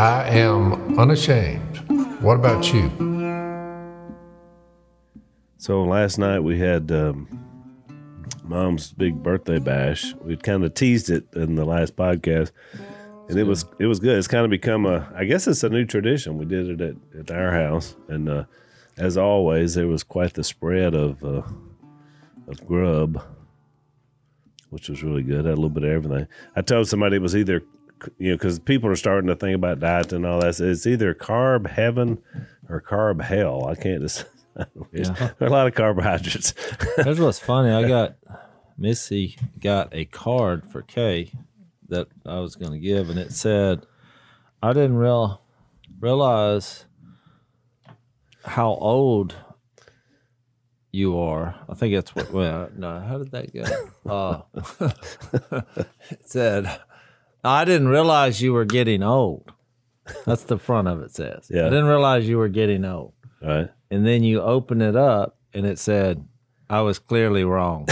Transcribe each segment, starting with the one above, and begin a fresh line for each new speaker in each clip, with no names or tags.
I am unashamed. What about you?
So last night we had um, mom's big birthday bash. We kind of teased it in the last podcast, and it was it was good. It's kind of become a I guess it's a new tradition. We did it at, at our house, and uh, as always, there was quite the spread of uh, of grub, which was really good. Had a little bit of everything. I told somebody it was either you know because people are starting to think about diet and all that. So it's either carb heaven or carb hell. I can't just.
Yeah.
There are a lot of carbohydrates.
Here's what's funny. I got Missy got a card for Kay that I was going to give, and it said, "I didn't real realize how old you are." I think that's what. Well, no, how did that go? Uh, it said, "I didn't realize you were getting old." That's the front of it says.
Yeah.
I didn't realize you were getting old
All right.
and then you open it up and it said i was clearly wrong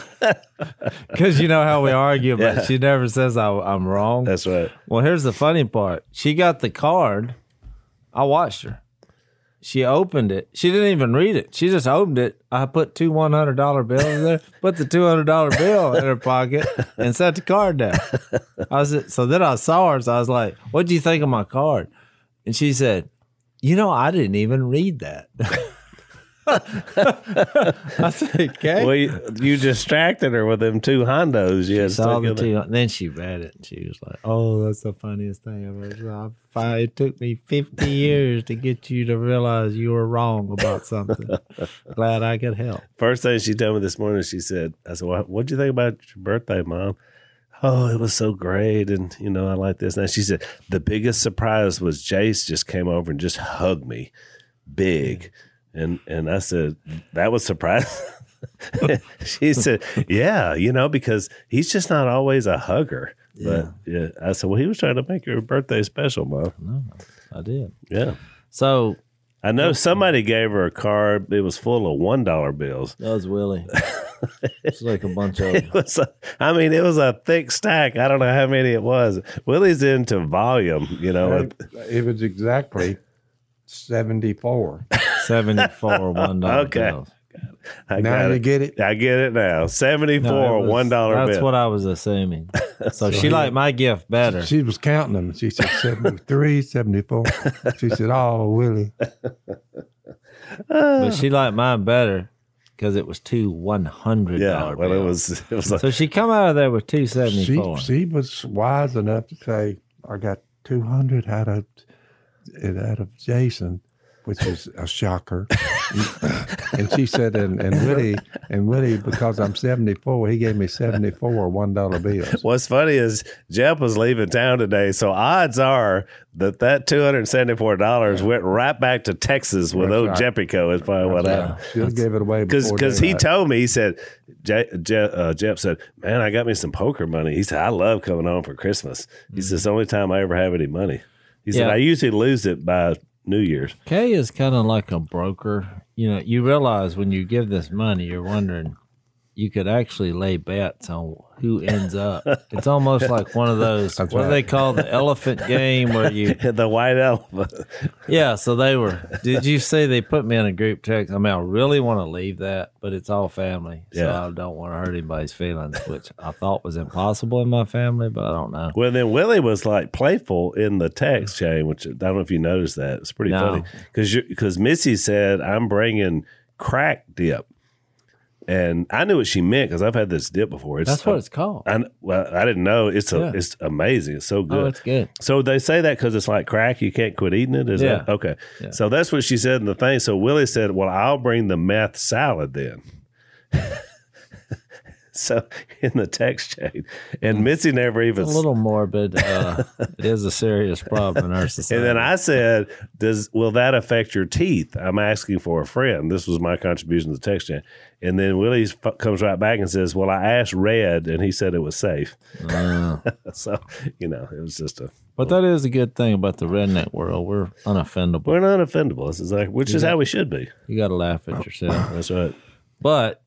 because you know how we argue but
Yeah.
she never says I, i'm wrong
That's right.
well here's the funny part she got the card i watched her she opened it. She didn't even read it. She just opened it. I put two $100 bills in there put the $200 bill in her pocket and set the card down. I was so then i saw her so i was like what do you think of my card? And she said you know, I didn't even read that. I said, okay.
Well, you, you distracted her with them two Hondos. You
saw the two. Then she read it and she was like, "Oh, that's the funniest thing ever." I It took me fifty years to get you to realize you were wrong about something. Glad I could help.
First thing she told me this morning, she said, "I said, well, what'd you think about your birthday, mom?" Oh, it was so great, and you know, I like this. And she said the biggest surprise was Jase just came over and just hugged me, big, and and I said that was surprising. she said, "Yeah, you know, because he's just not always a hugger." But yeah, I said, "Well, he was trying to make your birthday special, mom."
No, I did.
Yeah.
So
I know somebody gave her a card. It was full of one dollar bills.
that was Willie. it's like a bunch of.
It was, a, I mean, it was a thick stack. I don't know how many it was. Willie's into volume, you know.
It, it was exactly 74.
74 one dollar
Okay.
bills.
I
now
got
you
it.
get it?
I get it now. Seventy four
No,
one dollar
That's
bill.
what I was assuming. So she liked my gift better.
She was counting them. She said 73, 74. She said, Oh, Willie.
but she liked mine better because it was two one hundred dollar.
yeah.
dollar
Well, it was. It was like
So she come out of there with two seventy
She, she was wise enough to say, I got 200 out of, out of Jason, which is a shocker. and she said, and, and Willie, and Willie, because I'm 74, he gave me 74 $1 bills.
What's funny is Jeff was leaving town today, so odds are that that two hundred seventy four dollars went right back to Texas with
That's
old
right.
Jeppico. Is probably what happened.
She'll give it away
because because he told me he said Je, Je, uh, Jeff said man I got me some poker money he said I love coming home for Christmas he said it's the only time I ever have any money he said I usually lose it by New Year's
Kay is kind of like a broker. You know, you realize when you give this money, you're wondering you could actually lay bets on who ends up. It's almost like one of those what do they call the elephant game where you
the white elephant
Yeah, so they were did you see they put me in a group text? I mean I really want to leave that, but it's all family. So
Yeah.
I don't want to hurt anybody's feelings, which I thought was impossible in my family, but I don't know.
well then Willie was like playful in the text chain which I don't know if you noticed that it's pretty
No.
funny because because Missy said I'm bringing crack dip and I knew what she meant because I've had this dip before it's
That's what it's called.
I, well, I didn't know. It's a,
Yeah.
it's amazing. It's so oh, good.
Oh, it's good.
So they say that because it's like crack, you can't quit eating it. Is
Yeah.
that okay?
Yeah.
So that's what she said in the thing. So Willie said, "Well, I'll bring the meth salad then." so in the text chain, and Missy never even.
It's A little morbid. Uh, it is a serious problem in our society.
and then I said, "Does will that affect your teeth?" I'm asking for a friend. This was my contribution to the text chain. And then Willie f- comes right back and says, "Well, I asked Red, and he said it was safe."
Uh,
so you know, it was just a.
but that is a good thing about the redneck world. We're unoffendable.
We're not offendable. This is like, which is how we should be.
You got to laugh at yourself.
That's right.
but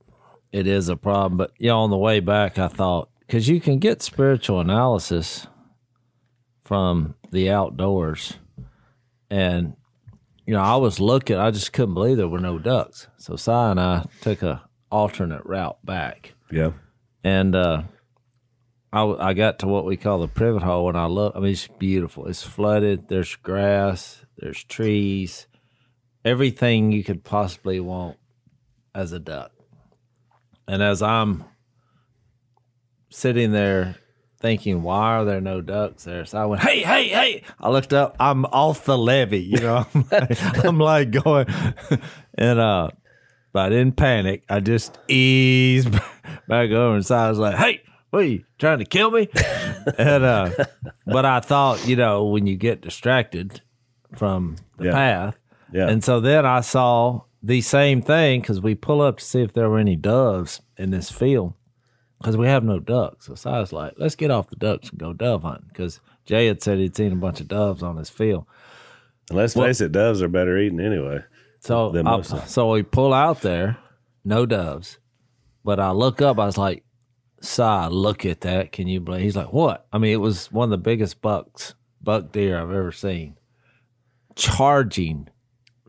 it is a problem. But yeah, on the way back, I thought because you can get spiritual analysis from the outdoors, and you know, I was looking. I just couldn't believe there were no ducks. So Si and I took a alternate route back,
Yeah.
and uh, I I got to what we call the privet hole, and I look. I mean, it's beautiful. It's flooded. There's grass. There's trees. Everything you could possibly want as a duck. And as I'm sitting there thinking, why are there no ducks there? So I went, hey, hey, hey. I looked up, I'm off the levee, you know. I'm like, I'm like going, and uh, but I didn't panic. I just eased back over, and so I was like, hey, what are you trying to kill me? and uh, but I thought, you know, when you get distracted from the
Yeah.
path,
Yeah.
and so then I saw the same thing because we pull up to see if there were any doves in this field because we have no ducks. So Si was like, let's get off the ducks and go dove hunting because Jay had said he'd seen a bunch of doves on his field.
And let's face it, doves are better eating anyway.
So,
Than
I-
most of them.
so we pull out there, no doves. But I look up, I was like, Si, look at that. Can you believe? He's like, what? I mean, it was one of the biggest bucks, buck deer I've ever seen, charging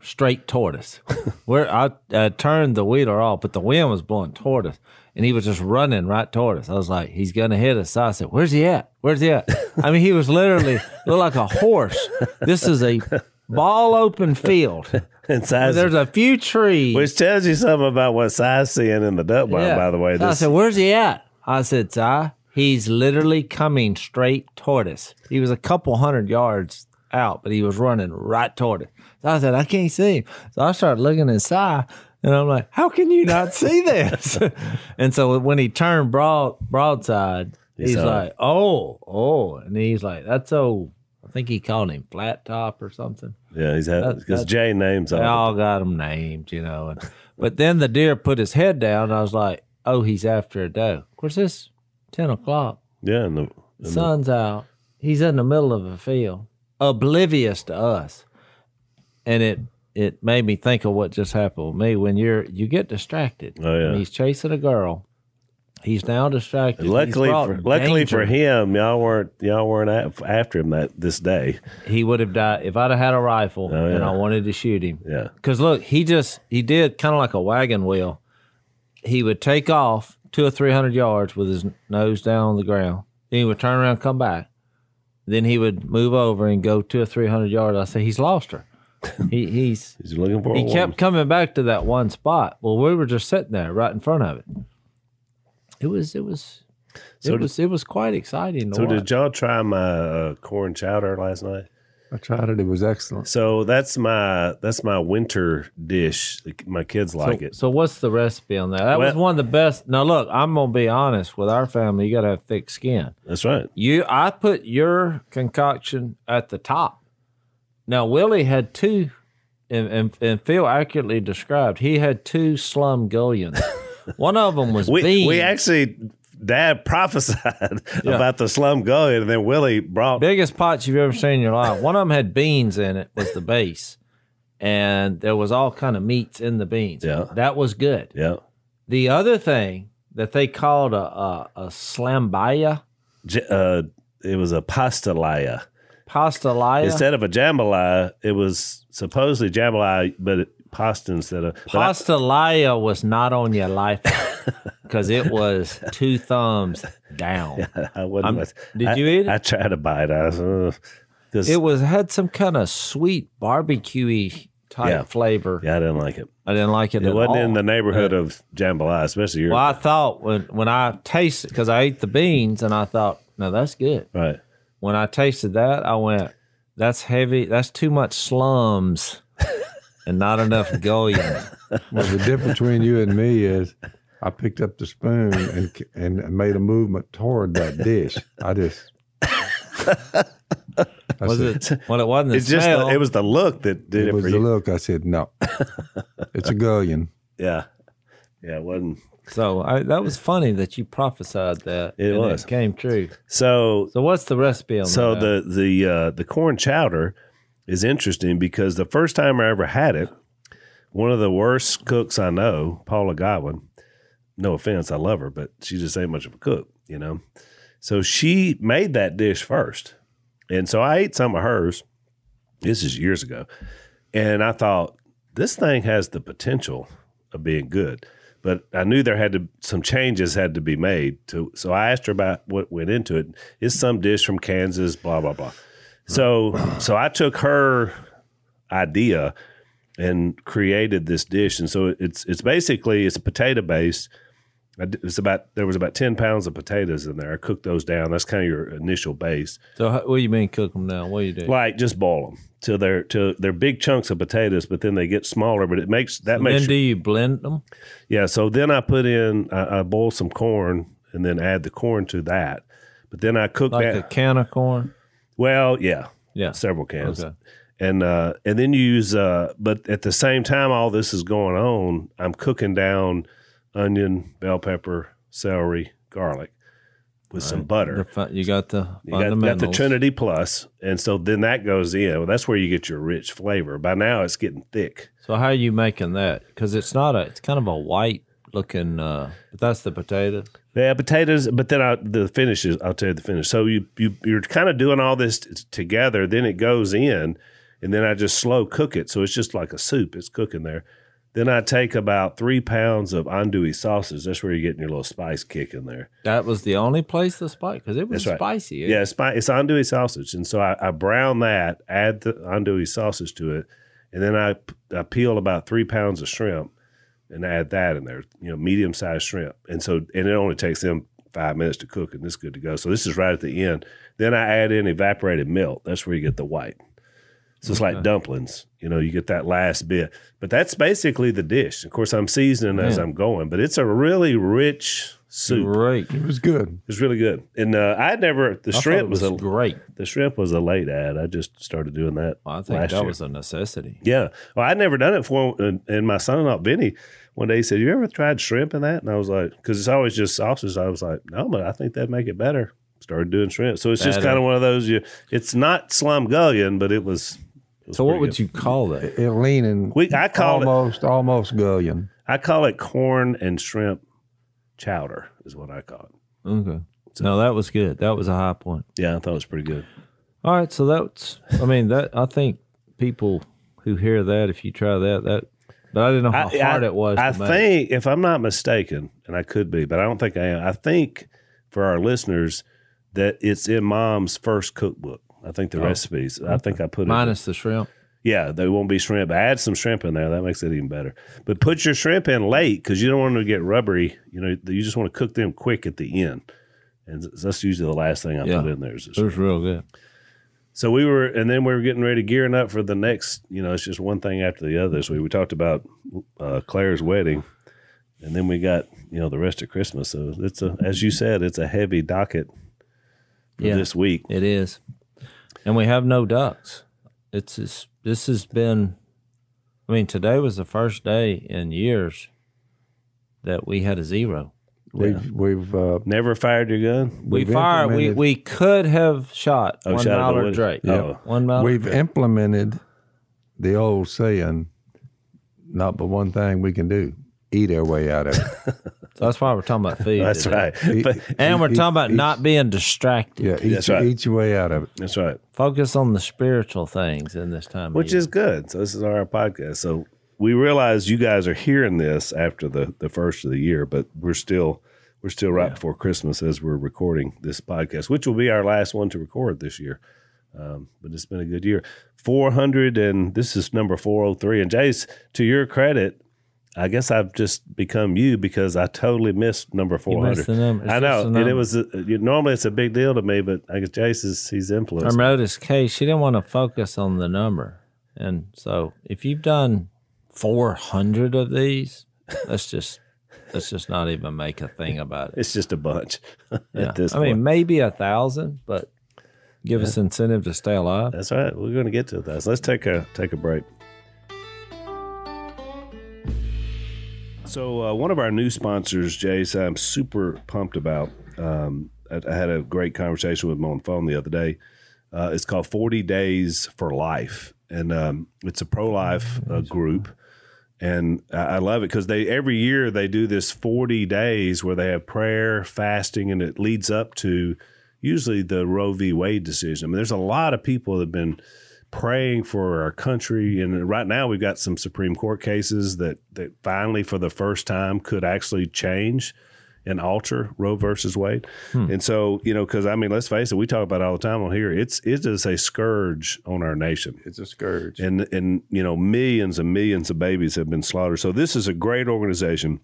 straight toward us. Where I, I turned the wheeler off, but the wind was blowing toward us, and he was just running right toward us. I was like, he's gonna hit us. So I said, where's he at? Where's he at? I mean, he was literally looked like a horse. This is a ball open field.
And size,
There's a few trees.
which tells you something about what size seeing in the duck blind,
Yeah.
by the way.
So I said, "Where's he at?" I said, "Si, he's literally coming straight toward us. He was a couple hundred yards out, but he was running right toward us." So I said, "I can't see him." So I started looking Si, and I'm like, "How can you not see this?" and so when he turned broad broadside, he's
it.
like, "Oh, oh," and he's like, "That's old." I think he called him flat top or something.
yeah, he's had because Jay names
They
all.
all got them named, you know. And, but then the deer put his head down. And I was like, "Oh, he's after a doe." Of course, it's ten o'clock.
yeah, and the, and the-
Sun's out. He's in the middle of a field, oblivious to us, and it it made me think of what just happened with me. When you're you get distracted.
Oh, yeah.
And he's chasing a girl. He's now distracted.
Luckily for luckily for him, y'all weren't y'all weren't af- after him that this day.
he would have died if I'd have had a rifle
Oh,
and. I wanted to shoot him.
Yeah,
Because look, he just he did kind of like a wagon wheel. He would take off two or three hundred yards with his nose down on the ground. Then he would turn around, and come back. Then he would move over and go two or three hundred yards. I say he's lost her. He he's
he's looking for.
he
a woman.
kept coming back to that one spot. Well, we were just sitting there right in front of it. It was it was
So
it
did-
was it was quite exciting.
So
watch.
did y'all try my uh, corn chowder last night?
I tried it. It was excellent.
So that's my that's my winter dish. My kids like
so,
it.
So what's the recipe on that? That was one of the best. Now look, I'm gonna be honest with our family. You gotta have thick skin.
That's right.
You, I put your concoction at the top. Now Willie had two, and and, and Phil accurately described. He had two slum gullions. one of them was
We
beans.
we actually Dad prophesied about the slum gully, and then Willie brought.
biggest pots you've ever seen in your life. One of them had beans in it. Was the base, and there was all kind of meats in the beans.
Yeah.
that was good.
Yeah,
The other thing that they called a a, a slambaya,
J- uh, it was a pastalaya
pastalaya,
instead of a jambalaya. It was supposedly jambalaya, but it, pasta instead of but I-
was not on your life because it was two thumbs down.
I, wasn't.
I'm- did
I-
you eat it?
I tried to bite. I was uh, because
It was had some kind of sweet barbecuey type
Yeah.
flavor.
yeah, I didn't like it.
I didn't like it.
It wasn't
all.
in the neighborhood of jambalaya, especially your
Well, I thought when when I tasted because I ate the beans and I thought, no, that's good.
right.
When I tasted that, I went, that's heavy. That's too much slums and not enough gullion.
Well, the difference between you and me is I picked up the spoon and and made a movement toward that dish. I just I
Was
said,
it? Well, it wasn't the
It's just the, it was the look that did
It
it,
was
for
the
you.
look. I said no. It's a gullion.
Yeah, yeah, it wasn't.
So I, that was funny that you prophesied that.
It was.
It came true.
So
So what's the recipe on that?
so
that?
the the uh, the corn chowder is interesting because the first time I ever had it, one of the worst cooks I know, Paula Godwin. No offense, I love her, but she just ain't much of a cook, you know. So she made that dish first, And so I ate some of hers. This is years ago. And I thought, this thing has the potential of being good. But I knew there had to some changes had to be made to so I asked her about what went into it. It's some dish from Kansas, blah, blah, blah. So so I took her idea and created this dish. And so it's it's basically it's a potato based. I d- It's about there was about ten pounds of potatoes in there. I cooked those down. That's kind of your initial base.
So how, what do you mean cook them down? What do you do?
Like just boil them till they're till they're big chunks of potatoes, but then they get smaller. But it makes that
then
makes
do you blend them?
yeah. So then I put in I, I boil some corn and then add the corn to that. But then I cook
Like
that.
a can of corn?
well, yeah,
Yeah.
several cans.
Okay.
and uh, and then you use uh, but at the same time all this is going on i'm cooking down onion bell pepper celery garlic with some butter
you got the
you got, got the trinity plus and so then that goes in well, that's where you get your rich flavor by now it's getting thick
So how are you making that? Because it's not a. It's kind of a white looking. uh But that's the potato.
yeah potatoes but then I, the finish is i'll tell you the finish so you, you you're kind of doing all this t- together then it goes in and then i just slow cook it so it's just like a soup it's cooking there then i take about three pounds of andouille sausage that's where you're getting your little spice kick in there.
That was the only place to spice because it was
right.
spicy. Eh?
yeah it's, it's andouille sausage. And so I, I brown that add the andouille sausage to it and then I, I peel about three pounds of shrimp and add that in there you know medium sized shrimp. And so and it only takes them five minutes to cook and it's good to go. So this is right at the end. Then i add in evaporated milk. That's where you get the white so it's like dumplings you know you get that last bit but that's basically the dish of course i'm seasoning as i'm going but it's a really rich soup
Great.
It was good.
it's really good and uh, i never the
I
shrimp was,
was
a
great.
the shrimp was a late ad i just started doing that
Well, I think
last
that
year.
was a necessity.
Yeah. Well, I'd never done it before. And, and my son in law, Benny one day he said, You ever tried shrimp in that? And I was like, Because it's always just sausage. I was like, No, but I think that'd make it better. Started doing shrimp. So it's just kind of one of those, you, it's not slumgullion, but it was. It was
So what would
good.
you call that?
It leaning
We, I call it
almost almost gullion.
I call it corn and shrimp chowder is what I call it.
Okay. No, that was good. That was a high point.
Yeah, I thought it was pretty good.
All right, so that's. I mean, that I think people who hear that, if you try that, that. But I didn't know how
I,
hard
I-
it was.
I
to make.
think, if I'm not mistaken, and I could be, but I don't think I am. I think for our listeners that it's in Mom's first cookbook. I think the recipes. I think I put it.
Oh, minus the shrimp.
Yeah, there won't be shrimp. Add some shrimp in there. That makes it even better. But put your shrimp in late because you don't want them to get rubbery. You know, you just want to cook them quick at the end. And that's usually the last thing I
Yeah.
put in there. Is the
It was real good.
so we were, and then we were getting ready, gearing up for the next. You know, it's just one thing after the other. So we, we talked about uh, Claire's wedding, and then we got you know the rest of Christmas. So it's a, as you said, it's a heavy docket for
Yeah.
this week.
It is, and we have no ducks. It's just, this has been. I mean, today was the first day in years that we had a zero.
We've we've uh,
Never fired your gun.
We
We've
fired. We we could have shot
Oh,
one
shot
mallard drake.
Yeah.
one mallard.
we've
drake.
implemented the old saying, not but one thing we can do: eat our way out of it.
So that's why we're talking about food.
That's
today.
right.
Eat-
But,
And we're
eat-
talking about
eat-
not being distracted.
Yeah, eat,
That's right.
eat your way out of it.
that's right.
Focus on the spiritual things in this time. of
which
year.
is good. So this is our podcast. So we realize you guys are hearing this after the the first of the year, but we're still we're still right before Christmas as we're recording this podcast, which will be our last one to record this year. Um, but it's been a good year. Four hundred and this is number four hundred three. And Jase, to your credit. I guess I've just become you because I totally missed number four hundred. I know, and it was a, you- normally it's a big deal to me, but I guess Jase is he's
I
influenced.
noticed Kay, she didn't want to focus on the number. And so if you've done 400 of these, let's just let's just not even make a thing about it.
It's just a bunch
Yeah.
at this
I
point.
mean, maybe a thousand, but give us incentive to stay alive.
That's right. We're going to get to that. So let's take a take a break. So uh, one of our new sponsors, Jase, I'm super pumped about. Um, I, I had a great conversation with him on the phone the other day. Uh, it's called 40 Days for Life, and um, it's a pro life uh, group. And I I love it because they every year they do this 40 days where they have prayer, fasting, and it leads up to usually the Roe v. Wade decision. I mean, there's a lot of people that have been praying for our country, and right now we've got some Supreme Court cases that that finally, for the first time, could actually change and alter Roe versus Wade. Hmm. And so, you know, because I mean, let's face it, we talk about it all the time on here. It's it is a scourge on our nation
It's a scourge.
and and you know millions and millions of babies have been slaughtered. So this is a great organization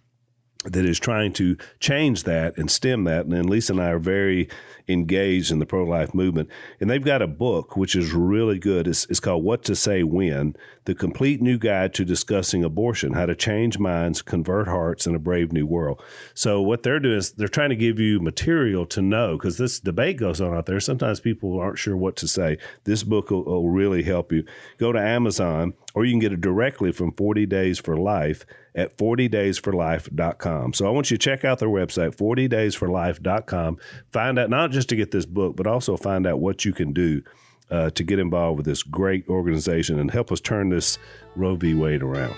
that is trying to change that and stem that. And then Lisa and I are very engaged in the pro life movement. And they've got a book which is really good. It's, it's called What to Say When The Complete New Guide to Discussing Abortion How to Change Minds, Convert Hearts, and a Brave New World. So, what they're doing is they're trying to give you material to know because this debate goes on out there. Sometimes people aren't sure what to say. This book will, will really help you. Go to Amazon or you can get it directly from 40 Days for Life at 40daysforlife.com. So I want you to check out their website, 40daysforlife.com. Find out not just to get this book, but also find out what you can do uh, to get involved with this great organization and help us turn this Roe v. Wade around.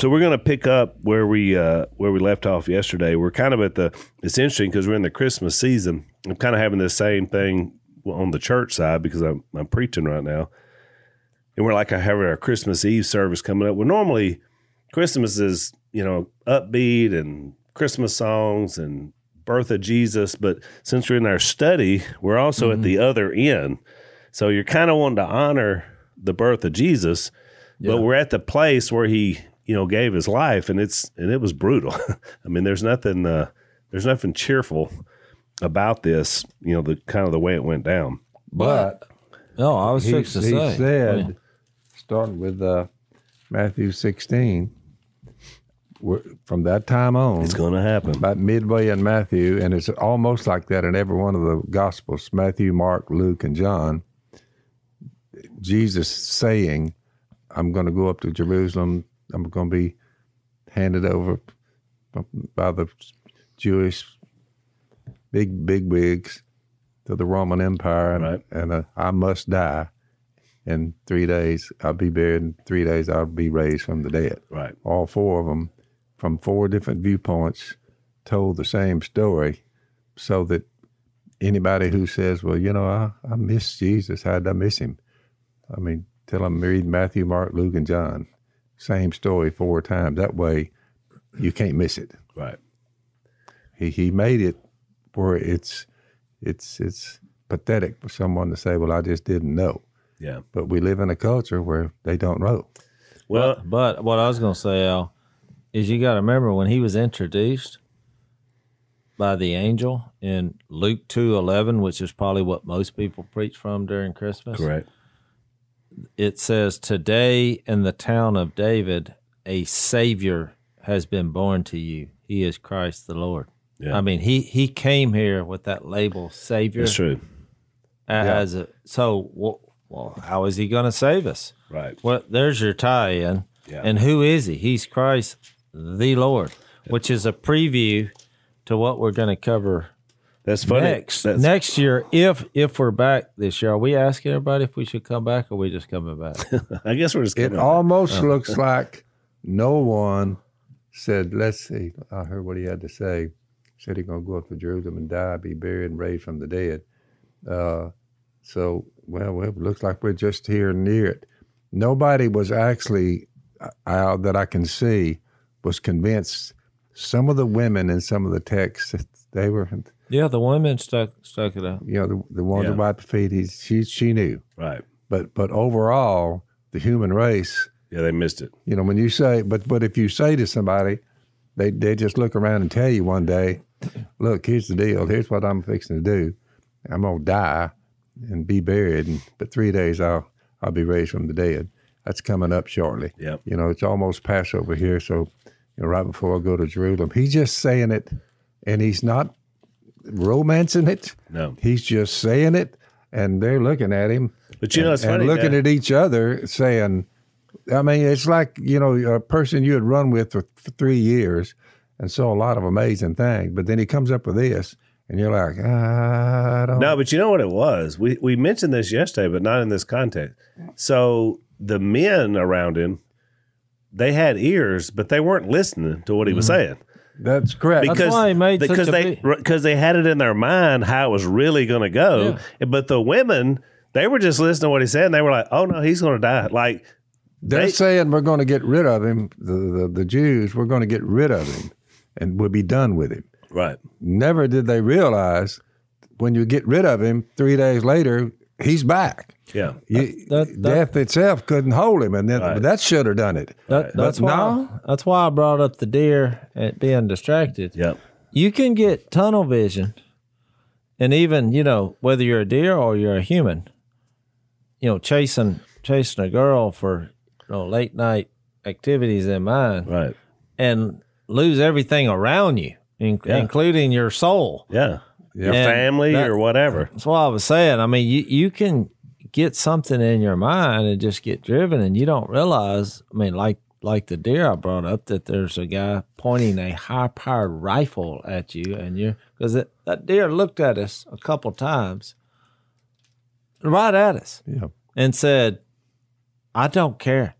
So we're going to pick up where we uh, where we left off yesterday. We're kind of at the. It's interesting because we're in the Christmas season. I'm kind of having the same thing on the church side because I'm I'm preaching right now, and we're like I have our Christmas Eve service coming up. Well, normally Christmas is you know upbeat and Christmas songs and birth of Jesus, but since we're in our study, we're also at the other end. So you're kind of wanting to honor the birth of Jesus, but we're at the place where he you know gave his life, and it's and it was brutal. I mean, there's nothing uh, there's nothing cheerful about this. You know, the kind of the way it went down.
but
No, I was
he,
fixing to
he
say.
said, starting with uh, Matthew 16, from that time on,
It's going to happen.
about midway in Matthew, and it's almost like that in every one of the Gospels Matthew, Mark, Luke, and John. Jesus saying, I'm going to go up to Jerusalem. I'm going to be handed over by the Jewish big, big wigs to the Roman Empire, and,
Right.
and uh, I must die. In three days, I'll be buried. In three days, I'll be raised from the dead
Right.
all four of them from four different viewpoints told the same story so that anybody who says well you know i, I miss jesus how did i miss him i mean tell them read matthew mark luke and john same story four times that way you can't miss it
Right.
he, he made it where it's it's it's pathetic for someone to say well i just didn't know
Yeah.
but we live in a culture where they don't know
Well,
But, but what I was going to say, Al, is you got to remember when he was introduced by the angel in Luke two eleven, which is probably what most people preach from during Christmas.
correct.
It says, "Today in the town of David, a Savior has been born to you. He is Christ the Lord."
Yeah.
I mean, he he came here with that label, Savior.
That's true.
As a, so, well, well, how is he going to save us?
Right.
Well, there's your tie-in.
Yeah.
And who is he? He's Christ, the Lord, which is a preview to what we're going to cover
That's funny.
next
That's,
next year. If if we're back this year, are we asking everybody if we should come back, or are we just coming back?
I guess we're just
It
coming.
almost oh. looks like no one said, let's see. I heard what he had to say. Said he's going to go up to Jerusalem and die, be buried, and raised from the dead. Uh, so, well, well, it looks like we're just here near it. Nobody was actually, uh, out that I can see, was convinced. Some of the women in some of the texts, they were,
yeah, the women stuck stuck it out.
you know, the, the ones
Yeah.
that wiped the feet, he, she, she knew.
right.
But, but overall, the human race,
Yeah, they missed it.
you know, when you say, but but if you say to somebody, they they just look around and tell you one day, look, here's the deal. Here's what I'm fixing to do. I'm gonna die and be buried, and but three days I'll I'll be raised from the dead. That's coming up shortly.
Yep.
You know, it's almost Passover here, so you know, right before I go to Jerusalem, he's just saying it, and he's not romancing it.
No.
He's just saying it, and they're looking at him
But you know, it's
and
funny.
looking
uh,
at each other saying, I mean, it's like, you know, a person you had run with for, for three years and saw a lot of amazing things, but then he comes up with this and you're like, I don't
No, but you know what it was? We we mentioned this yesterday, but not in this context. So the men around him, they had ears, but they weren't listening to what he was mm-hmm. saying.
That's correct.
That's why he made such
because they because they had it in their mind how it was really going to go. But the women, they were just listening to what he said, and they were like, "Oh no, he's going to die." Like
They're
they-
saying we're going to get rid of him. The, the the Jews, we're going to get rid of him, and we'll be done with him.
right,
Never did they realize when you get rid of him, three days later he's back.
yeah,
You,
that- that-
death itself couldn't hold him, and then
Right.
that should have done it.
That, that's why.
now-
That's why I brought up the deer and being distracted.
yep,
You can get tunnel vision, and even you know whether you're a deer or you're a human, you know chasing chasing a girl for you know late night activities in mind,
right,
and lose everything around you, in,
Yeah.
including your soul.
yeah, your
And
family
that-
or whatever.
That's what I was saying. I mean, you you can get something in your mind and just get driven, and you don't realize. I mean, like like the deer I brought up, that there's a guy pointing a high powered rifle at you, and you're because that deer looked at us a couple times, right at us,
Yeah.
and said, "I don't care,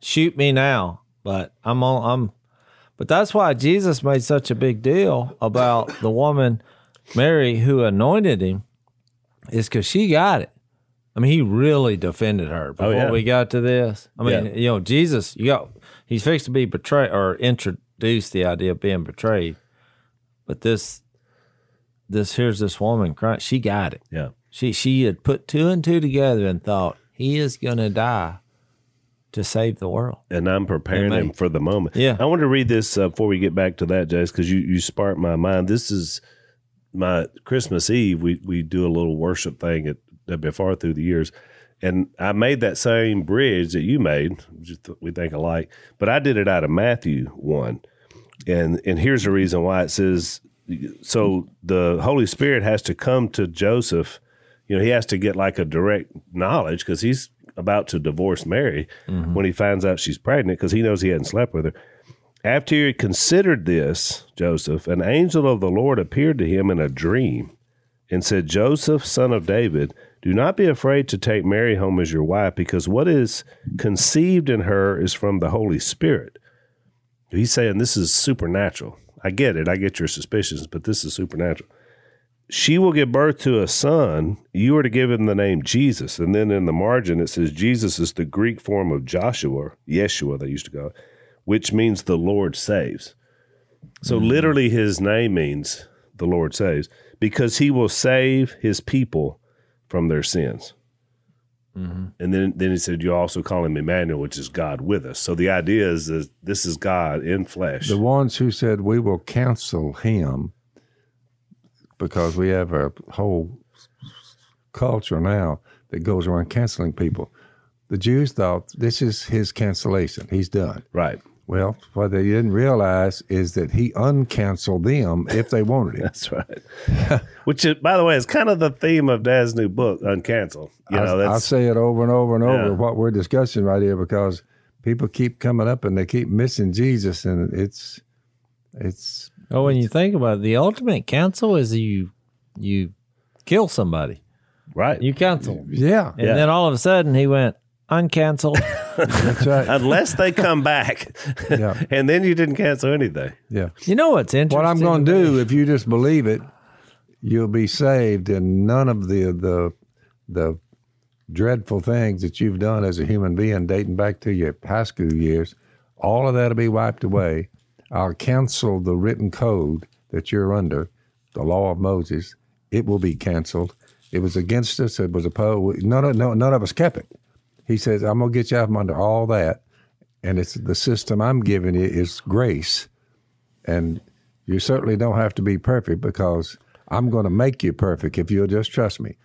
shoot me now, but I'm on I'm." But that's why Jesus made such a big deal about the woman Mary who anointed him, is because she got it. I mean, he really defended her oh, before
yeah.
we got to this. I mean,
Yeah.
you know, Jesus, you got he's fixed to be betrayed or introduced the idea of being betrayed, but this, this here's this woman crying. She got it.
Yeah,
She she had put two and two together and thought he is gonna die to save the world.
and I'm preparing him for the moment.
Yeah.
I want to read this uh, before we get back to that, Jase, because you you sparked my mind. This is my Christmas Eve. We we do a little worship thing at WFR through the years, and I made that same bridge that you made. We think alike, but I did it out of Matthew one, and and here's the reason why it says. So the Holy Spirit has to come to Joseph. You know, he has to get like a direct knowledge because he's about to divorce Mary mm-hmm. when he finds out she's pregnant because he knows he hadn't slept with her. After he considered this, Joseph, an angel of the Lord appeared to him in a dream and said, Joseph, son of David, do not be afraid to take Mary home as your wife, because what is conceived in her is from the Holy Spirit. He's saying this is supernatural. I get it. I get your suspicions, but this is supernatural. She will give birth to a son. You are to give him the name Jesus. And then in the margin, it says Jesus is the Greek form of Joshua, Yeshua, they used to go, which means the Lord saves. So mm. literally, his name means the Lord saves because he will save his people from their sins. Mm-hmm. And then, then he said, You also call him Emmanuel, which is God with us. So the idea is that this is God in flesh.
The ones who said we will counsel him because we have a whole culture now that goes around canceling people. The Jews thought this is his cancellation. He's done.
right.
Well, what they didn't realize is that he uncanceled them if they wanted him.
That's right. Which, is, by the way, is kind of the theme of Dad's new book, Uncancel. You know,
I, I say it over and over and over
Yeah.
what we're discussing right here because people keep coming up and they keep missing Jesus, and it's it's
Well, when you think about it, the ultimate counsel is you you kill somebody.
right.
You cancel.
yeah,
And
Yeah.
then all of a sudden he went uncanceled.
that's right.
Unless they come back.
Yeah.
and then you didn't cancel anything.
Yeah.
you know what's interesting?
What I'm going to do, if you just believe it, you'll be saved, and none of the the the dreadful things that you've done as a human being, dating back to your high school years, all of that'll be wiped away. I'll cancel the written code that you're under, the law of Moses. It will be canceled. It was against us. It was opposed. None of no, none of us kept it. He says, "I'm gonna get you out from under all that." And it's the system I'm giving you is grace, and you certainly don't have to be perfect because I'm going to make you perfect if you'll just trust me.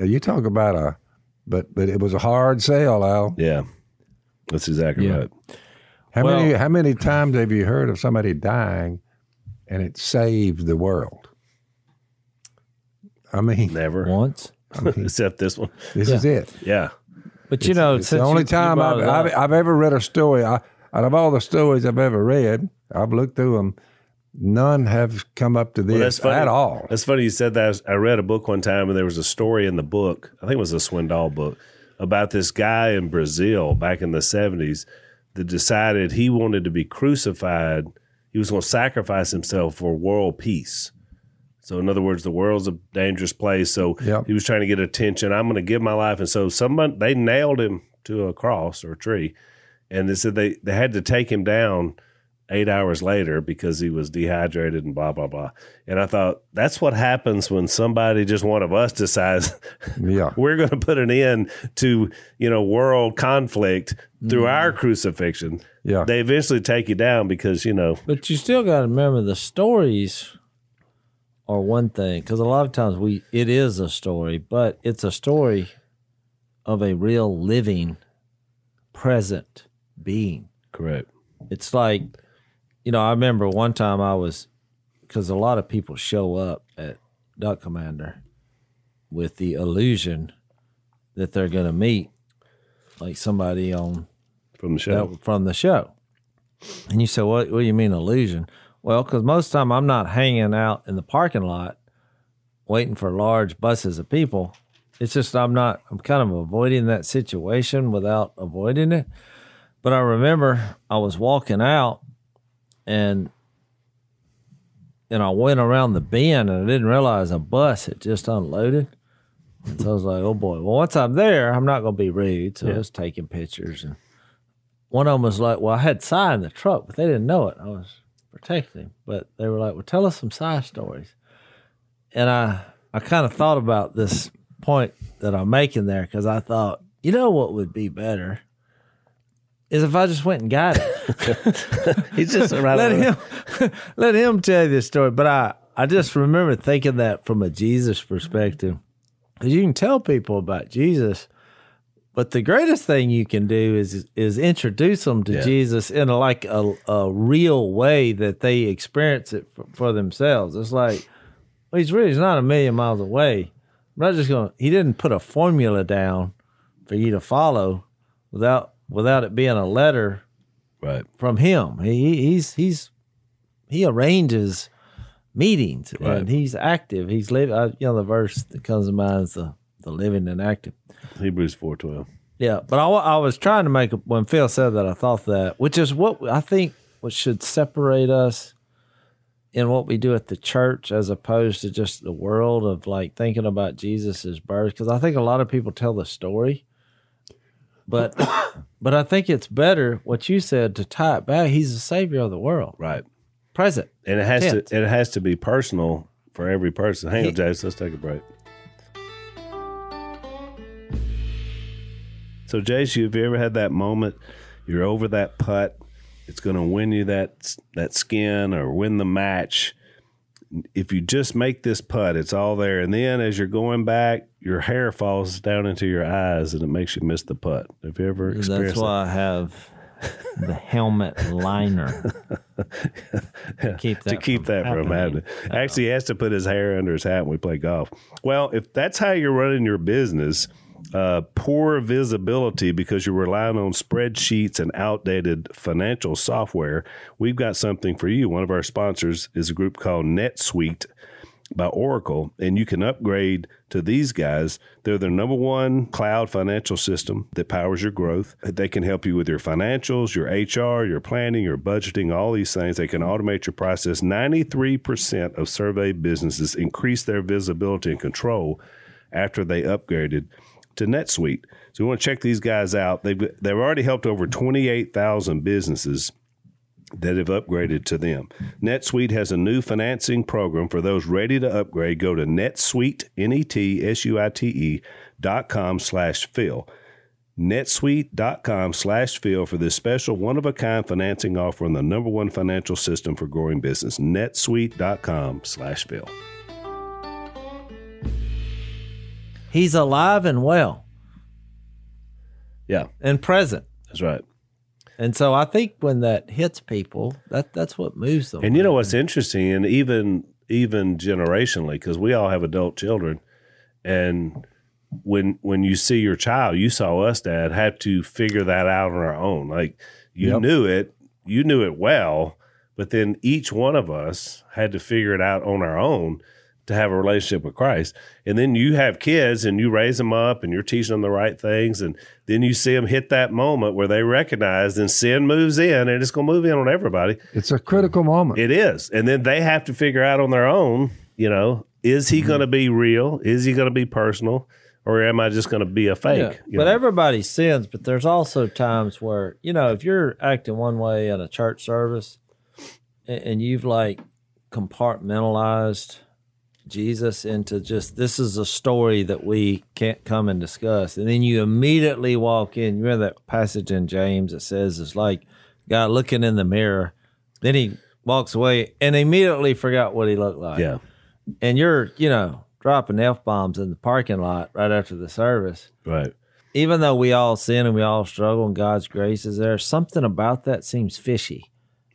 Uh, you talk about a, but but it was a hard sale, Al.
Yeah. That's exactly
Yeah.
right.
How
Well-
many how many times have you heard of somebody dying, and it saved the world? I mean,
Never.
once.
Except this one.
this is it.
Yeah.
But you know,
It's the only
you- you
time
brought
I've, I've, I've ever read a story. I, out of all the stories I've ever read, I've looked through them. None have come up to this
that's funny.
at all.
That's funny you said that. I read a book one time and there was a story in the book, I think it was a Swindoll book, about this guy in Brazil back in the 70s that decided he wanted to be crucified he was going to sacrifice himself for world peace. So, in other words, the world's a dangerous place. So
Yep.
he was trying to get attention. I'm going to give my life, and so someone they nailed him to a cross or a tree, and they said they they had to take him down eight hours later because he was dehydrated and blah blah blah. And I thought that's what happens when somebody just one of us decides
Yeah.
we're going to put an end to you know world conflict through our mm-hmm. crucifixion.
Yeah.
They eventually take you down because you know
But you still got to remember the stories are one thing because a lot of times we it is a story, but it's a story of a real living, present being.
correct.
It's like, you know, I remember one time I was because a lot of people show up at Duck Commander with the illusion that they're going to meet like somebody on
From the show,
that, from the show. And you say, what, what do you mean illusion? Well, because most of the time I'm not hanging out in the parking lot waiting for large buses of people. It's just I'm not, I'm kind of avoiding that situation without avoiding it. But I remember I was walking out and and I went around the bend and I didn't realize a bus had just unloaded. And so I was like, oh boy. Well, once I'm there, I'm not going to be rude. So I was taking pictures and one of them was like, "Well, I had Si in the truck, but they didn't know it. I was protecting him." But they were like, "Well, tell us some Si stories." And I, I kind of thought about this point that I'm making there because I thought, you know, what would be better is if I just went and got it.
he's just right
let him, let him tell you this story. But I, I just remember thinking that from a Jesus perspective, because you can tell people about Jesus. But the greatest thing you can do is is introduce them to
Yeah.
Jesus in a, like a, a real way that they experience it for, for themselves. It's like well, he's really he's not a million miles away. I'm not just going. He didn't put a formula down for you to follow without without it being a letter
right.
from him. He he's he's he arranges meetings
Right.
and he's active. He's living. You know, the verse that comes to mind is the the living and active.
Hebrews four twelve.
Yeah, but I, I was trying to make a, when Phil said that I thought that, which is what I think what should separate us in what we do at the church as opposed to just the world of like thinking about Jesus' birth. Because I think a lot of people tell the story, but but I think it's better what you said to tie it back. He's the savior of the world,
Right.
present.
And it has
Tense.
to it has to be personal for every person. Hang on, Jase. Let's take a break. So, Jase, have you ever had that moment? You're over that putt. It's going to win you that that skin or win the match. If you just make this putt, it's all there. And then as you're going back, your hair falls down into your eyes and it makes you miss the putt. Have you ever experienced
That's why I have the helmet liner to keep that
to keep
from
that from
happening.
happening. Actually, he has to put his hair under his hat when we play golf. Well, if that's how you're running your business, uh, poor visibility because you're relying on spreadsheets and outdated financial software, we've got something for you. One of our sponsors is a group called NetSuite by Oracle, and you can upgrade to these guys. They're the number one cloud financial system that powers your growth. They can help you with your financials, your HR, your planning, your budgeting, all these things. They can automate your process. 93% of surveyed businesses increase their visibility and control after they upgraded to NetSuite. So we want to check these guys out. They've they've already helped over 28,000 businesses that have upgraded to them. NetSuite has a new financing program for those ready to upgrade. Go to netsuite, N-E-T-S-U-I-T-E dot com slash Phil. netsuite.com slash Phil for this special one-of-a-kind financing offer on the number one financial system for growing business. netsuite.com slash Phil.
He's alive and well
Yeah,
and present.
that's right.
And so I think when that hits people, that that's what moves them.
And you know what's interesting, and even even generationally, because we all have adult children, and when when you see your child, you saw us, Dad, have to figure that out on our own. Like you
Yep.
knew it, you knew it well, but then each one of us had to figure it out on our own to to have a relationship with Christ. And then you have kids and you raise them up and you're teaching them the right things. And then you see them hit that moment where they recognize and sin moves in and it's going to move in on everybody.
It's a critical moment.
It is. And then they have to figure out on their own, you know, is he mm-hmm. going to be real? Is he going to be personal? Or am I just going to be a fake?
Yeah, but
know?
everybody sins. But there's also times where you know if you're acting one way at a church service, and, and you've like compartmentalized Jesus into just this is a story that we can't come and discuss, and then you immediately walk in. You remember that passage in James that says it's like God looking in the mirror, then he walks away and immediately forgot what he looked like
yeah.
and you're, you know, dropping F bombs in the parking lot right after the service,
Right.
even though we all sin and we all struggle and God's grace is there, something about that seems fishy.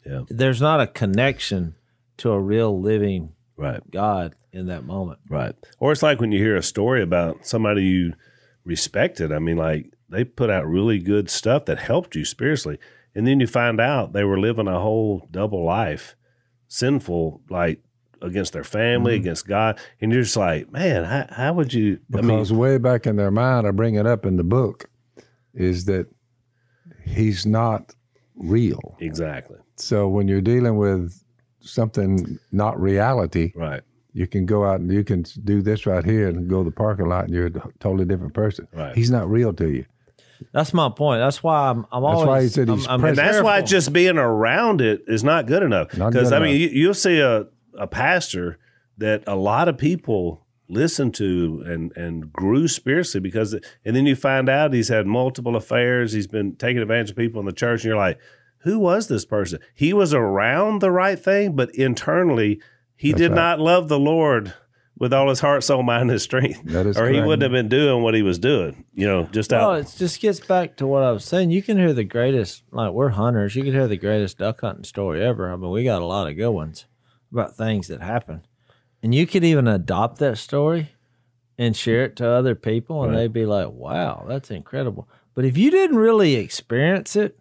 Yeah.
There's not a connection to a real living
Right.
God in that moment.
Right. Or it's like when you hear a story about somebody you respected. I mean, like they put out really good stuff that helped you spiritually. And then you find out they were living a whole double life, sinful, like against their family,
Mm-hmm.
against God. And you're just like, man, how, how would you? I mean,
Because way back in their mind, I bring it up in the book, is that he's not real.
exactly.
So when you're dealing with something not reality,
Right.
You can go out and you can do this right here and go to the parking lot and you're a totally different person.
Right.
He's not real to you.
That's my point. That's why I'm, I'm
That's
always.
why he said he's
I'm, I'm.
And that's why just being around it is not good enough. Because I mean, you,
enough.
you'll see a, a pastor that a lot of people listen to and and grew spiritually because, and then you find out he's had multiple affairs. He's been taking advantage of people in the church, and you're like, who was this person? He was around the right thing, but internally, he did
right.
not love the Lord. With all his heart, soul, mind, and strength,
That is
or he
correct.
wouldn't have been doing what he was doing. You know, just out.
Well, it just gets back to what I was saying. You can hear the greatest, like we're hunters. You can hear the greatest duck hunting story ever. I mean, we got a lot of good ones about things that happen, and you could even adopt that story and share it to other people, and
Right.
they'd be like, "Wow, that's incredible." But if you didn't really experience it,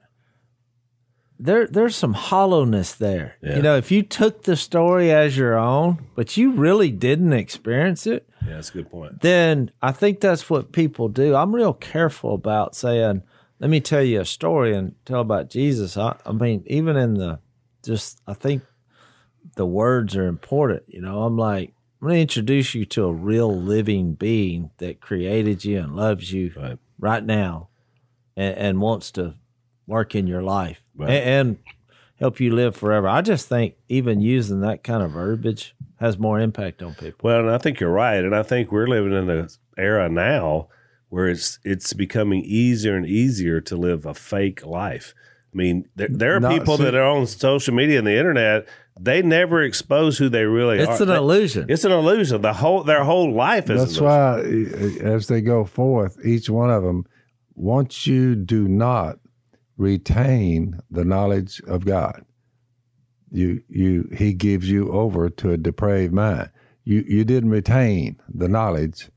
there there's some hollowness there.
Yeah.
You know, if you took the story as your own, but you really didn't experience it,
yeah, that's a good point.
then I think that's what people do. I'm real careful about saying, let me tell you a story and tell about Jesus. I, I mean, even in the just, I think the words are important. You know, I'm like, I'm to introduce you to a real living being that created you and loves you
Right.
right now and, and wants to work in your life
Right.
and, and help you live forever. I just think even using that kind of verbiage has more impact on people.
Well, and I think you're right, and I think we're living in an era now where it's it's becoming easier and easier to live a fake life. I mean, there, there are
Not
people
see-
that are on social media and the internet. They never expose who they really
It's
are.
It's an
They-
illusion.
It's an illusion. The whole their whole life is.
That's
an illusion.
why, uh, as they go forth, each one of them, once you do not retain the knowledge of God, you you He gives you over to a depraved mind. You you didn't retain the knowledge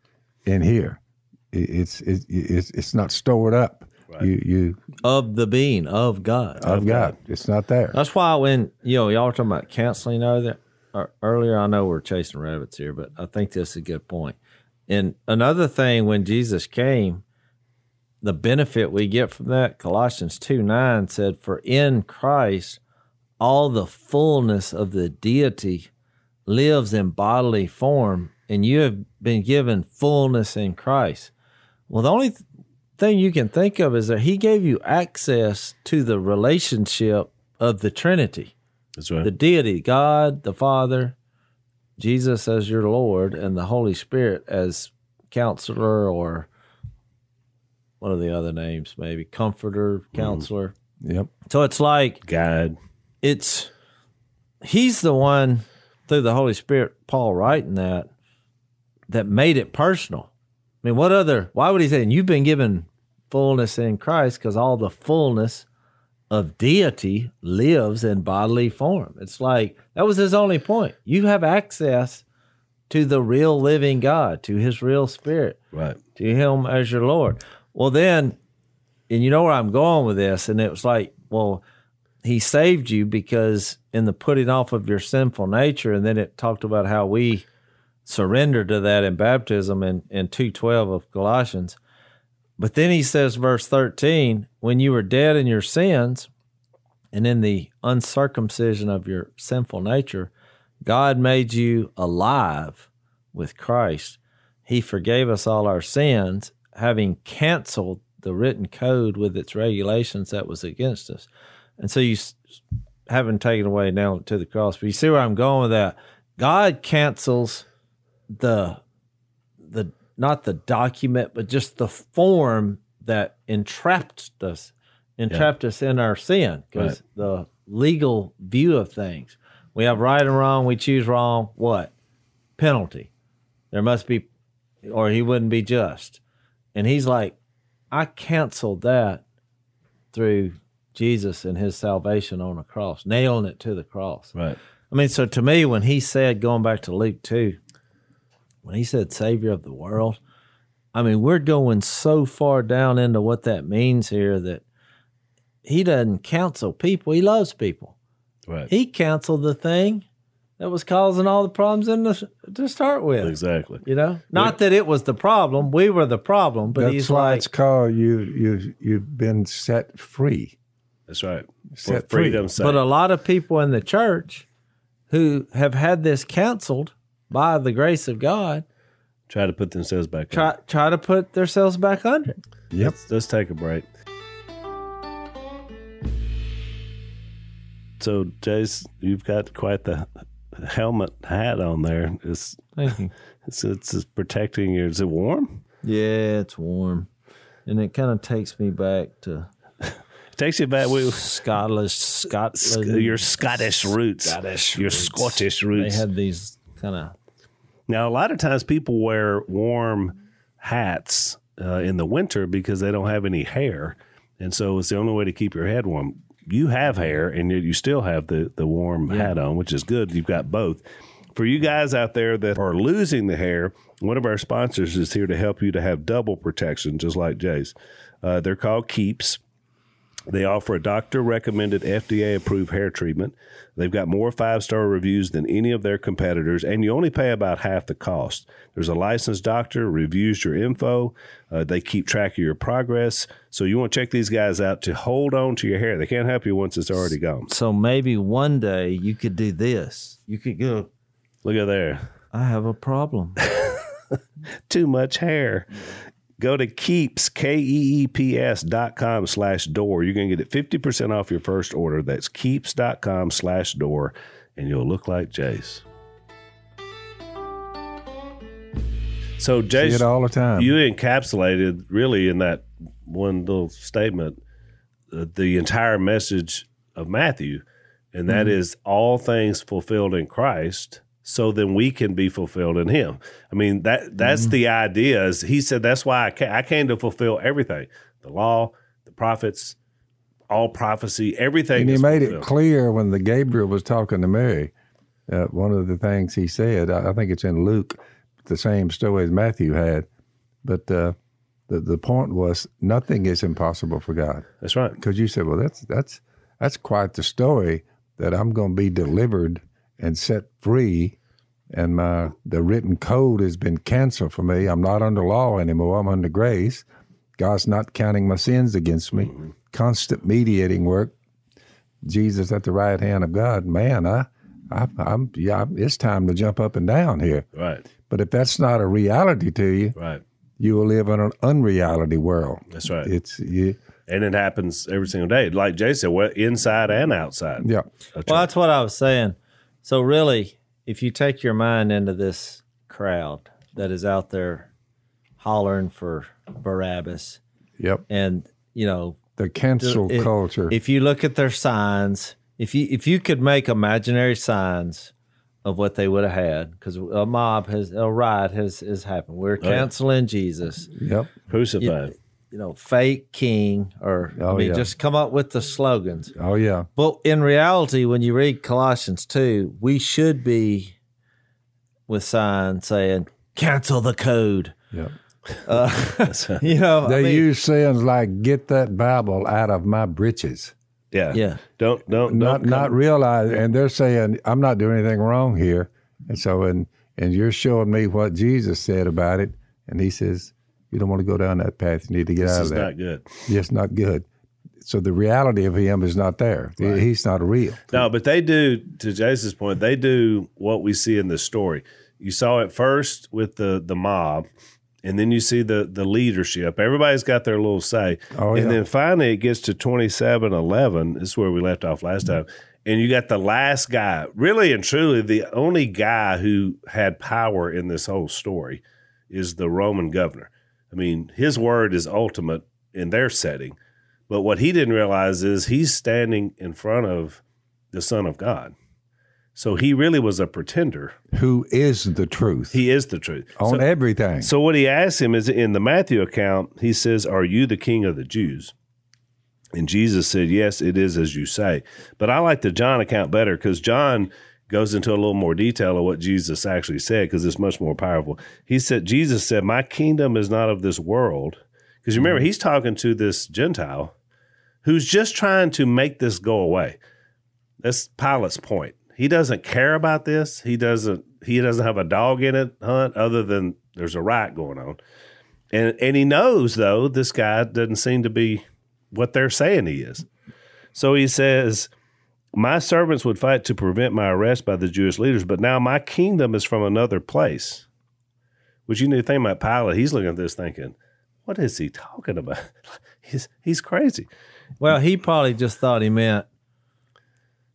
in here. It, it's it's it's not stored up. Right. You you
of the being of God.
of God. It's not there.
That's why when you know y'all were talking about counseling earlier, or uh, earlier, I know we're chasing rabbits here, but I think this is a good point. And another thing, when Jesus came, the benefit we get from that, Colossians two nine said, "For in Christ, all the fullness of the deity lives in bodily form, and you have been given fullness in Christ." Well, the only th- thing you can think of is that He gave you access to the relationship of the Trinity
That's right.
the deity, God the Father, Jesus as your Lord, and the Holy Spirit as counselor or what are the other names? Maybe comforter, mm-hmm. counselor.
Yep.
So it's like
God.
it's he's the one through the Holy Spirit, Paul writing that, that made it personal. I mean, what other? Why would he say? And you've been given fullness in Christ because all the fullness of deity lives in bodily form. It's like that was his only point. You have access to the real living God, to His real Spirit
Right.
to him as your Lord. Well, then, and you know where I'm going with this, and it was like, well, he saved you because in the putting off of your sinful nature, and then it talked about how we surrender to that in baptism in, in 212 of Colossians. But then he says, verse 13, when you were dead in your sins and in the uncircumcision of your sinful nature, God made you alive with Christ. He forgave us all our sins, having canceled the written code with its regulations that was against us. And so you haven't taken away now to the cross. But you see where I'm going with that. God cancels the the not the document, but just the form that entrapped us, entrapped us in our sin. Because
Right.
the legal view of things, we have right and wrong. We choose wrong. What penalty? There must be, or he wouldn't be just. And he's like, I canceled that through Jesus and his salvation on the cross, nailing it to the cross.
Right.
I mean, so to me, when he said, going back to Luke 2, when he said Savior of the world, I mean, we're going so far down into what that means here that he doesn't counsel people, he loves people.
Right.
He counseled the thing that was causing all the problems in the, to start with.
Exactly.
You know, not that it was the problem, we were the problem, but
That's
he's
why
like,
it's called you. You you've been set free.
That's right. For
Set free.
freedom's.
But a lot of people in the church who have had this canceled by the grace of God
Try to put themselves back. in.
try try to put themselves back under. it.
Yep.
Let's take a break. So, Jase, you've got quite the helmet hat on there. It's
Thank you.
it's, it's, it's protecting you. Is it warm?
Yeah, it's warm, and it kind of takes me back to
It takes you back. We,
Scottish Scotland.
your Scottish roots.
Scottish
Your
roots.
Scottish
They
roots.
had these kind of
Now, a lot of times people wear warm hats uh, in the winter because they don't have any hair, and so it's the only way to keep your head warm. You have hair, and you still have the the warm hat on, which is good. You've got both. For you guys out there that are losing the hair, one of our sponsors is here to help you to have double protection, just like Jase. Uh, they're called Keeps. They offer a doctor recommended FDA approved hair treatment. They've got more five star reviews than any of their competitors, and you only pay about half the cost. There's a licensed doctor, reviews your info. Uh, they keep track of your progress. So you want to check these guys out to hold on to your hair. They can't help you once it's already gone.
So maybe one day you could do this. You could go.
Look at there.
I have a problem.
Too much hair. Go to keeps, K E E P S dot com slash door. You're going to get it 50% off your first order. That's keeps.com slash door, and you'll look like Jase. So,
See it all the time.
you encapsulated really in that one little statement uh, the entire message of Matthew, and that
Mm-hmm.
is all things fulfilled in Christ. So then we can be fulfilled in Him. I mean that that's
Mm-hmm.
the idea. Is He said that's why I came, I came to fulfill everything: the law, the prophets, all prophecy, everything.
and he made it clear when the Gabriel was talking to Mary. Uh, one of the things he said, I, I think it's in Luke, the same story as Matthew had, but uh, the the point was nothing is impossible for God.
That's right.
Because you said, well, that's that's that's quite the story that I'm going to be delivered and set free, and my the written code has been canceled for me. I'm not under law anymore. I'm under grace. God's not counting my sins against me. Mm-hmm. Constant mediating work. Jesus at the right hand of God. Man, I, I, I'm yeah. It's time to jump up and down here.
Right.
But if that's not a reality to you,
Right.
you will live in an unreality world.
That's right.
It's you.
and it happens every single day. Like Jay said, well, inside and outside.
Yeah.
Well, that's what I was saying. So really, if you take your mind into this crowd that is out there hollering for Barabbas,
Yep.
and you know,
The cancel
if-
culture.
If you look at their signs, if you if you could make imaginary signs of what they would have had, because a mob has a riot has has happened. We're oh,
yeah.
canceling Jesus.
yep.
Crucified.
You know, fake king, or I
Oh,
mean,
yeah.
just come up with the slogans.
Oh yeah.
But in reality, when you read Colossians 2, we should be with signs saying, cancel the code.
Yep.
Uh, you know, I
They
mean,
use sayings like "Get that Bible out of my britches."
Yeah.
yeah.
Don't don't
Not
don't
not realize, and they're saying I'm not doing anything wrong here. And so and and you're showing me what Jesus said about it, and he says you don't want to go down that path. You need to get
This
out of that.
This is not good.
Yes, not good. So the reality of him is not there. He's not real.
No, but they do, to Jason's point, they do what we see in the story. You saw it first with the the mob, and then you see the the leadership. Everybody's got their little say.
Oh,
and then finally it gets to 27 11. This is where we left off last time. And you got the last guy, really and truly, the only guy who had power in this whole story is the Roman governor. I mean, his word is ultimate in their setting. But what he didn't realize is he's standing in front of the Son of God. So he really was a pretender.
Who is the truth
He is the truth.
on
so,
everything?
so what he asked him is in the Matthew account, he says, Are you the king of the Jews? And Jesus said, Yes, it is as you say. But I like the John account better because John goes into a little more detail of what Jesus actually said because it's much more powerful. He said, Jesus said, My kingdom is not of this world. Because you remember, mm-hmm. he's talking to this Gentile who's just trying to make this go away. That's Pilate's point. He doesn't care about this. He doesn't he doesn't have a dog in it hunt other than there's a riot going on. And and he knows though this guy doesn't seem to be what they're saying he is. So he says, My servants would fight to prevent my arrest by the Jewish leaders, but now my kingdom is from another place. Which you need to think about Pilate. He's looking at this thinking, What is he talking about? He's he's crazy.
Well, he probably just thought he meant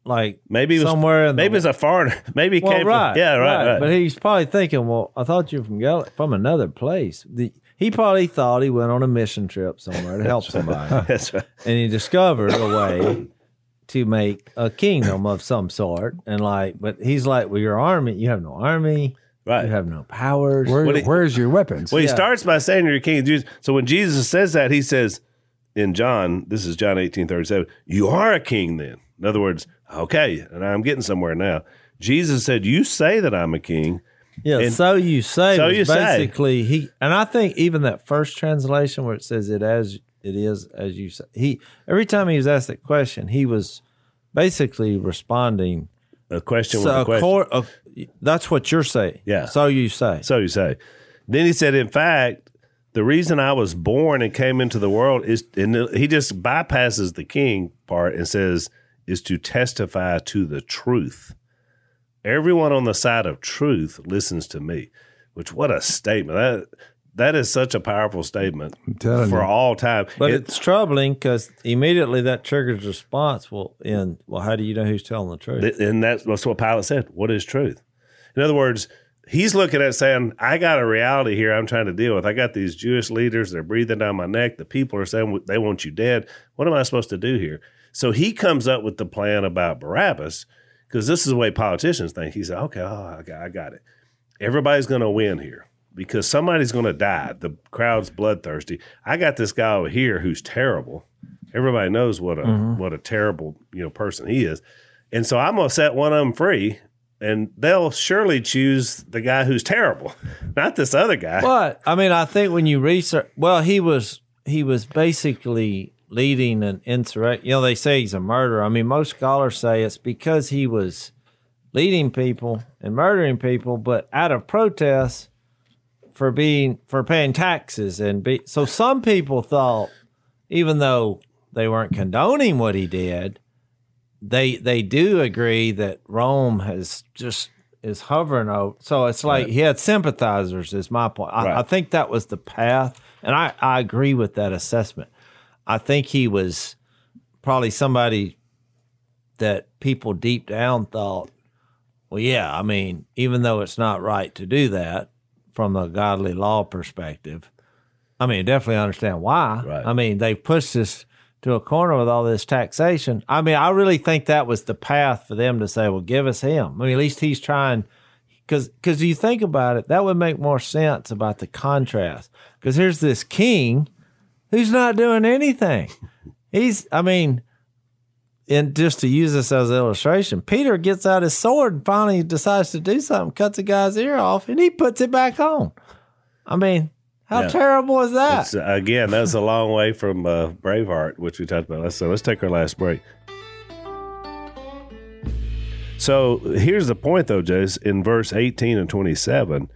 like
Maybe was,
somewhere in the,
maybe it's a foreigner. Maybe he
well,
came
right,
from yeah, right, right.
But he's probably thinking, well, I thought you were from Gal- from another place. The, he probably thought he went on a mission trip somewhere to help somebody,
That's right.
and he discovered a way to make a kingdom of some sort. And like, but he's like, well, your army, you have no army,
Right.
you have no powers.
Where,
What he-
where's your weapons?
Well, he
Yeah.
starts by saying you're king of Jews. So when Jesus says that, he says in John, this is John 18, 37, you are a king then. In other words, okay, and I'm getting somewhere now. Jesus said, You say that I'm a king.
Yeah,
And-
so you say.
So
was
you say.
basically he, and I think even that first translation where it says it as it is as you say. He every time he was asked that question, he was basically responding.
A question with
So
a question.
accor- uh, that's what you're saying.
Yeah.
So you say.
So you say. Then he said, in fact, the reason I was born and came into the world is, and he just bypasses the king part and says, is to testify to the truth. Everyone on the side of truth listens to me, which what a statement. That that is such a powerful statement for
you.
all time.
But
It-
it's troubling because immediately that triggers response. Well, in well, how do you know who's telling the truth?
Th- And that's, that's what Pilate said. What is truth? In other words, he's looking at saying, I got a reality here I'm trying to deal with. I got these Jewish leaders, they're breathing down my neck. The people are saying they want you dead. What am I supposed to do here? So he comes up with the plan about Barabbas because this is the way politicians think. He said, okay, oh, I got it. Everybody's going to win here because somebody's going to die. The crowd's bloodthirsty. I got this guy over here who's terrible. Everybody knows what a mm-hmm. what a terrible you know person he is, and so I'm going to set one of them free, and they'll surely choose the guy who's terrible, not this other guy.
But I mean, I think when you research, well, he was he was basically leading an insurrection. You know, they say he's a murderer. I mean, most scholars say it's because he was leading people and murdering people, but out of protest for being for paying taxes and be. So some people thought, even though they weren't condoning what he did, they they do agree that Rome has just is hovering over. So it's like he had sympathizers. Is my point. I,
Right.
I think that was the path, and I I agree with that assessment. I think he was probably somebody that people deep down thought, well, yeah, I mean, even though it's not right to do that from a godly law perspective, I mean, definitely understand why.
Right.
I mean, they pushed us to a corner with all this taxation. I mean, I really think that was the path for them to say, well, give us him. I mean, at least he's trying. Because because you think about it, that would make more sense about the contrast. Because here's this king who's not doing anything. He's, I mean, and just to use this as an illustration, Peter gets out his sword and finally decides to do something, cuts a guy's ear off, and he puts it back on. I mean, how
Yeah.
terrible is that?
It's, uh, again, that's a long way from uh, Braveheart, which we talked about. Let's, so let's take our last break. So here's the point, though, Jase. In verse 18 and 27,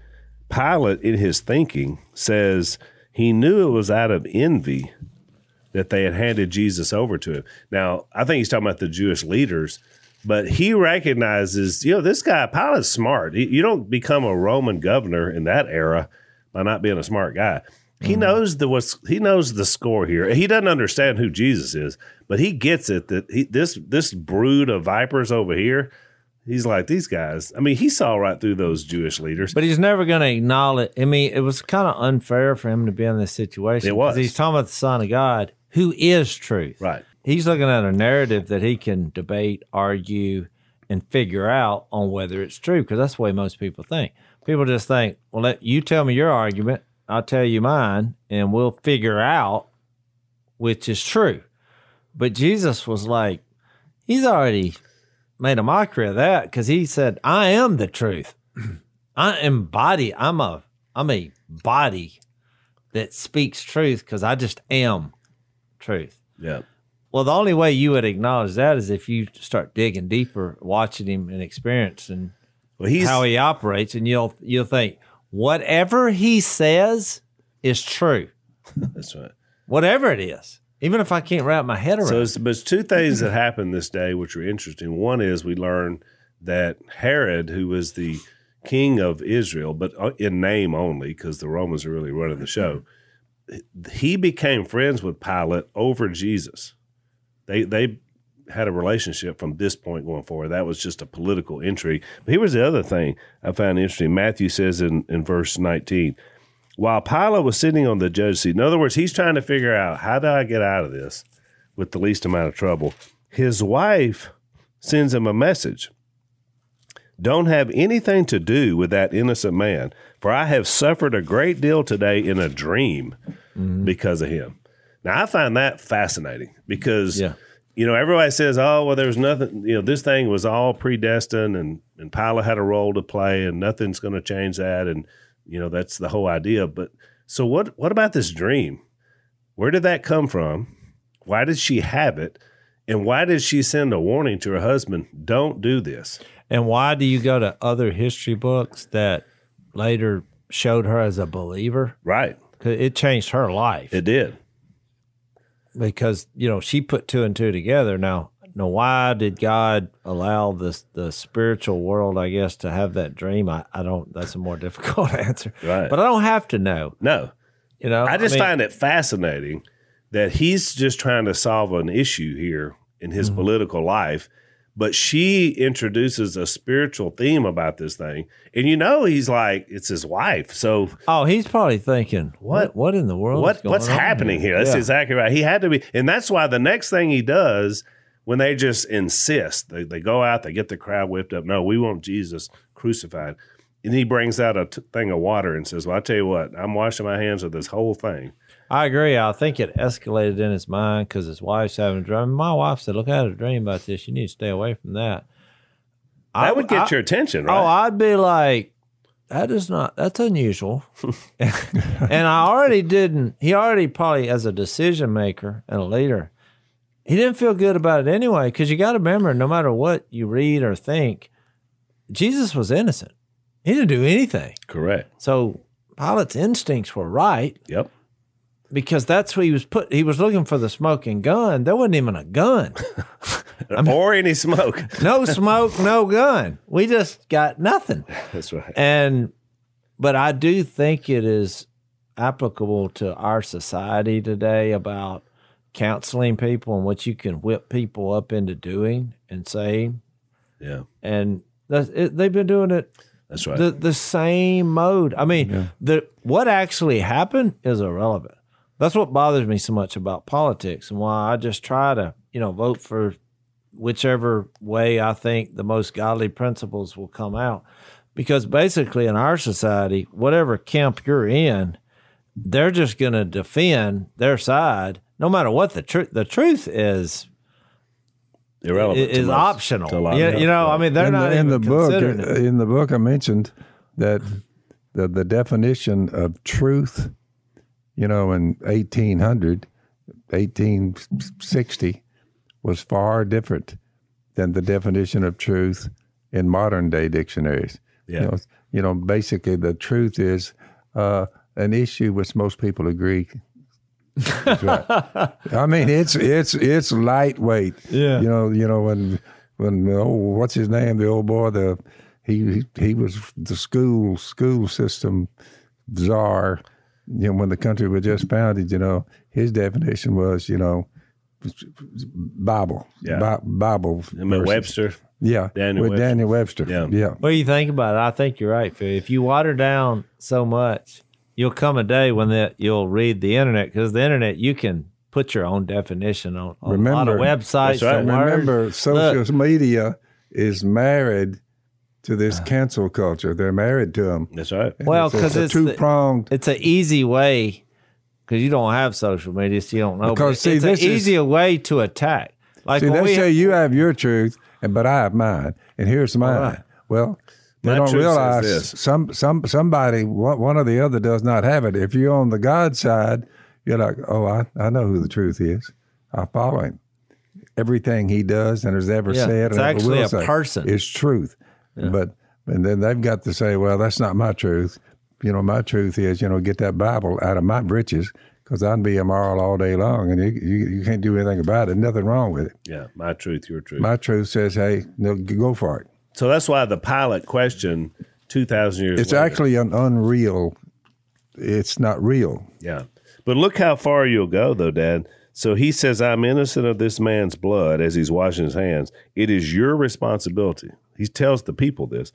Pilate, in his thinking, says he knew it was out of envy that they had handed Jesus over to him. Now, I think he's talking about the Jewish leaders, but he recognizes, you know, this guy, Pilate's smart. You don't become a Roman governor in that era by not being a smart guy. He mm-hmm. knows the what's he knows the score here. He doesn't understand who Jesus is, but he gets it that he, this this brood of vipers over here. He's like these guys. I mean, he saw right through those Jewish leaders.
But he's never going to acknowledge. I mean, it was kind of unfair for him to be in this situation.
It was.
He's talking about the Son of God, who is truth.
right.
He's looking at a narrative that he can debate, argue, and figure out on whether it's true. Because that's the way most people think. People just think, well, let you tell me your argument, I'll tell you mine, and we'll figure out which is true. But Jesus was like, he's already made a mockery of that because he said, I am the truth. I embody, I'm a I'm a body that speaks truth because I just am truth.
Yeah.
Well, the only way you would acknowledge that is if you start digging deeper, watching him and experiencing
Well, he's
how he operates, and you'll you'll think whatever he says is true,
that's right.
whatever it is, even if I can't wrap my head around.
So,
it.
it's, but it's two things that happened this day which are interesting. One is we learn that Herod, who was the king of Israel, but uh, in name only, because the Romans are really running the show, he became friends with Pilate over Jesus. They they had a relationship from this point going forward. That was just a political intrigue. But here was the other thing I found interesting. Matthew says in, in verse 19, while Pilate was sitting on the judge seat, in other words, he's trying to figure out how do I get out of this with the least amount of trouble. His wife sends him a message. Don't have anything to do with that innocent man, for I have suffered a great deal today in a dream mm-hmm. because of him. Now I find that fascinating because
Yeah.
you know everybody says, "Oh, well, there's nothing." You know, this thing was all predestined, and and Pilate had a role to play, and nothing's going to change that, and you know that's the whole idea. But so what? What about this dream? Where did that come from? Why did she have it? And why did she send a warning to her husband? Don't do this.
And why do you go to other history books that later showed her as a believer?
Right.
'Cause it changed her life
It did.
because you know she put two and two together. Now, now, why did God allow this the spiritual world, I guess, to have that dream? I, I don't. That's a more difficult answer.
Right.
But I don't have to know.
No.
You know,
I just
mean,
find it fascinating that he's just trying to solve an issue here in his mm-hmm. political life, but she introduces a spiritual theme about this thing. And you know, he's like, it's his wife. So
Oh, he's probably thinking,
What-
what? In the world? is
what what's happening here? That's
Yeah.
exactly right. He had to be, and that's why the next thing he does when they just insist, they, they go out, they get the crowd whipped up. No, we want Jesus crucified. And he brings out a t- thing of water and says, Well, I tell you what, I'm washing my hands of this whole thing.
I agree. I think it escalated in his mind because his wife's having a dream. My wife said, "Look, I had a dream about this. You need to stay away from that."
That would get
I-
your attention, oh, right?
Oh, I'd be like, that is not, that's unusual. and I already didn't, he already probably, as a decision maker and a leader, he didn't feel good about it anyway. Because you got to remember, no matter what you read or think, Jesus was innocent. He didn't do anything.
Correct.
So Pilate's instincts were right
Yep.
Because that's what he was put. He was looking for the smoking gun. There wasn't even a gun.
or any smoke.
No smoke, no gun. We just got nothing.
That's right.
And but I do think it is applicable to our society today about counseling people and what you can whip people up into doing and saying.
Yeah,
And that's, it, they've been doing it
that's right.
the the same mode. I mean, the what actually happened is irrelevant. That's what bothers me so much about politics and why I just try to, you know, vote for whichever way I think the most godly principles will come out. Because basically in our society, whatever camp you're in, they're just going to defend their side no matter what the truth the truth is
Irrelevant.
is
most-
optional.
to a lot
You, you know, I mean they're
in
not
the, in
even
the book
it.
in the book I mentioned that the the definition of truth, you know, in 1800, 1860 was far different than the definition of truth in modern day dictionaries.
Yeah.
You know, you know, basically the truth is uh, an issue which most people agree. right. I mean, it's it's it's lightweight.
Yeah.
You know, you know when when oh, what's his name? The old boy. The he he, he was the school school system czar. You know, when the country was just founded, you know, his definition was, you know, Bible,
Yeah.
Bi- Bible.
I mean. Webster.
Yeah,
Daniel
with
Webster.
Daniel Webster.
Yeah.
yeah.
Well, you think about it? I think you're right, Phil. If you water down so much, you'll come a day when that you'll read the internet because the internet you can put your own definition on, on a lot of
Remember-
websites.
That's right.
Remember, social
Look,
media is married to this cancel culture. They're married to them.
That's right.
Well,
because
it's the-
two pronged.
it's an easy way because you don't have social media, so you don't know.
Because,
but
see,
it's an
this is-
easier way to attack. Like
See,
when
they
we
say you have your truth, and but I have mine, and here's mine.
right.
Well, they
My
don't realize
this.
some some somebody one, one or the other does not have it. If you're on the God side, you're like, oh, I, I know who the truth is. I follow him. Everything he does and has ever
Yeah,
said
it's
and ever
actually
will
a
say
person.
is truth. But and then they've got to say, well, that's not my truth. You know, my truth is, you know, get that Bible out of my britches because I'd be immoral all day long, and you, you you can't do anything about it. Nothing wrong with it.
Yeah. My truth, your truth.
My truth says, hey, no, go for it.
so that's why the Pilate question, 2,000 years
It's
later-
actually an unreal. It's not real.
Yeah. But look how far you'll go, though, Dad. So he says, I'm innocent of this man's blood as he's washing his hands. It is your responsibility. He tells the people this.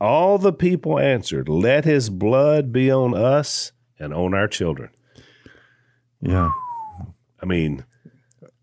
All the people answered, Let his blood be on us and on our children.
Yeah.
I mean,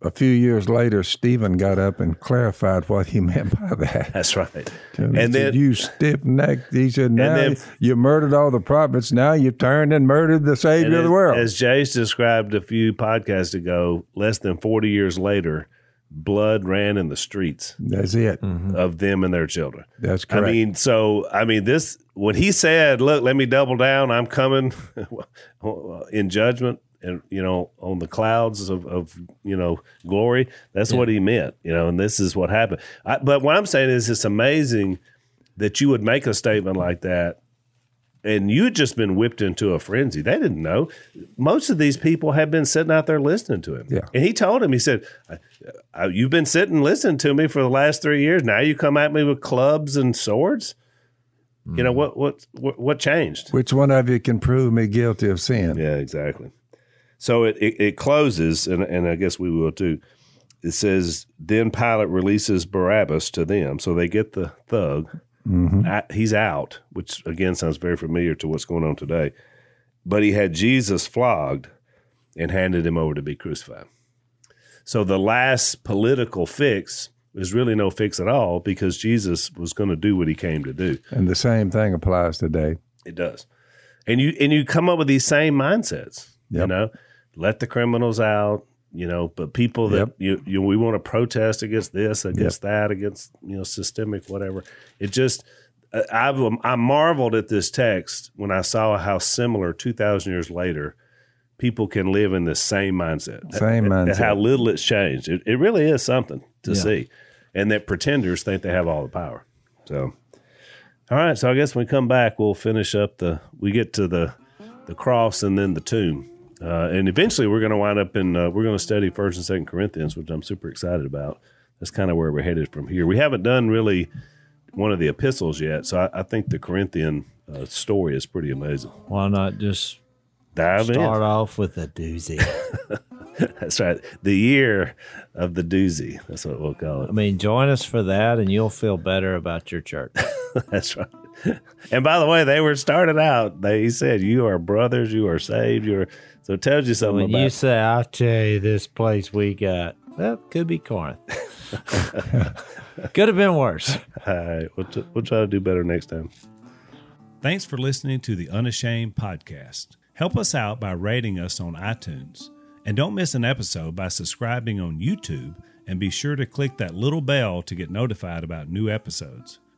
A few years later, Stephen got up and clarified what he meant by that.
that's right.
And
then,
you stiff necked. He said, now
then-
you murdered all the prophets. Now you've turned and murdered the Savior of the world.
as Jase described a few podcasts ago, less than 40 years later, blood ran in the streets
That's it. Mm-hmm.
of them and their children.
That's correct.
I mean, so I mean, this when he said, "Look, let me double down. I'm coming in judgment." And you know, on the clouds of, of you know glory, that's what he meant. You know, and this is what happened. I, but what I'm saying is, it's amazing that you would make a statement like that, and you had just been whipped into a frenzy. They didn't know. Most of these people had been sitting out there listening to him.
Yeah.
and he told him, he said, "You've been sitting listening to me for the last three years. Now you come at me with clubs and swords." You know hmm. what? What? What, what changed?
Which one of you can prove me guilty of sin?
Yeah, exactly. So it, it, it closes, and, and I guess we will too. It says, Then Pilate releases Barabbas to them. So they get the thug. Mm-hmm. Out- he's out, which again sounds very familiar to what's going on today. But he had Jesus flogged and handed him over to be crucified. So the last political fix is really no fix at all because Jesus was going to do what he came to do.
And the same thing applies today.
It does. And you and you come up with these same mindsets. You know, let the criminals out. You know, but people that
Yep.
you you we want to protest against this, against that, against you know systemic whatever. It just uh, I I um, I marveled at this text when I saw how similar two thousand years later people can live in the same mindset.
Same
And- and
mindset.
how little it's changed. It, it really is something to
Yeah.
see, and that pretenders think they have all the power. So. All right, so I guess when we come back, we'll finish up the. We get to the, the cross and then the tomb, uh, and eventually we're going to wind up in. Uh, we're going to study First and Second Corinthians, which I'm super excited about. That's kind of where we're headed from here. We haven't done really one of the epistles yet, so I, I think the Corinthian uh, story is pretty amazing.
Why not just
Dive
start
in.
off with a doozy?
That's right. The year of the doozy. That's what we'll call it.
I mean, join us for that, and you'll feel better about your church.
That's right. And by the way, they were started out. They he said, "You are brothers. You are saved. You are." So it tells you something
when
about.
you say, "I'll tell you this place we got," well, could be Corinth. could have been worse.
All right, we'll, t- we'll try to do better next time.
Thanks for listening to the Unashamed podcast. Help us out by rating us on iTunes. And don't miss an episode by subscribing on YouTube and be sure to click that little bell to get notified about new episodes.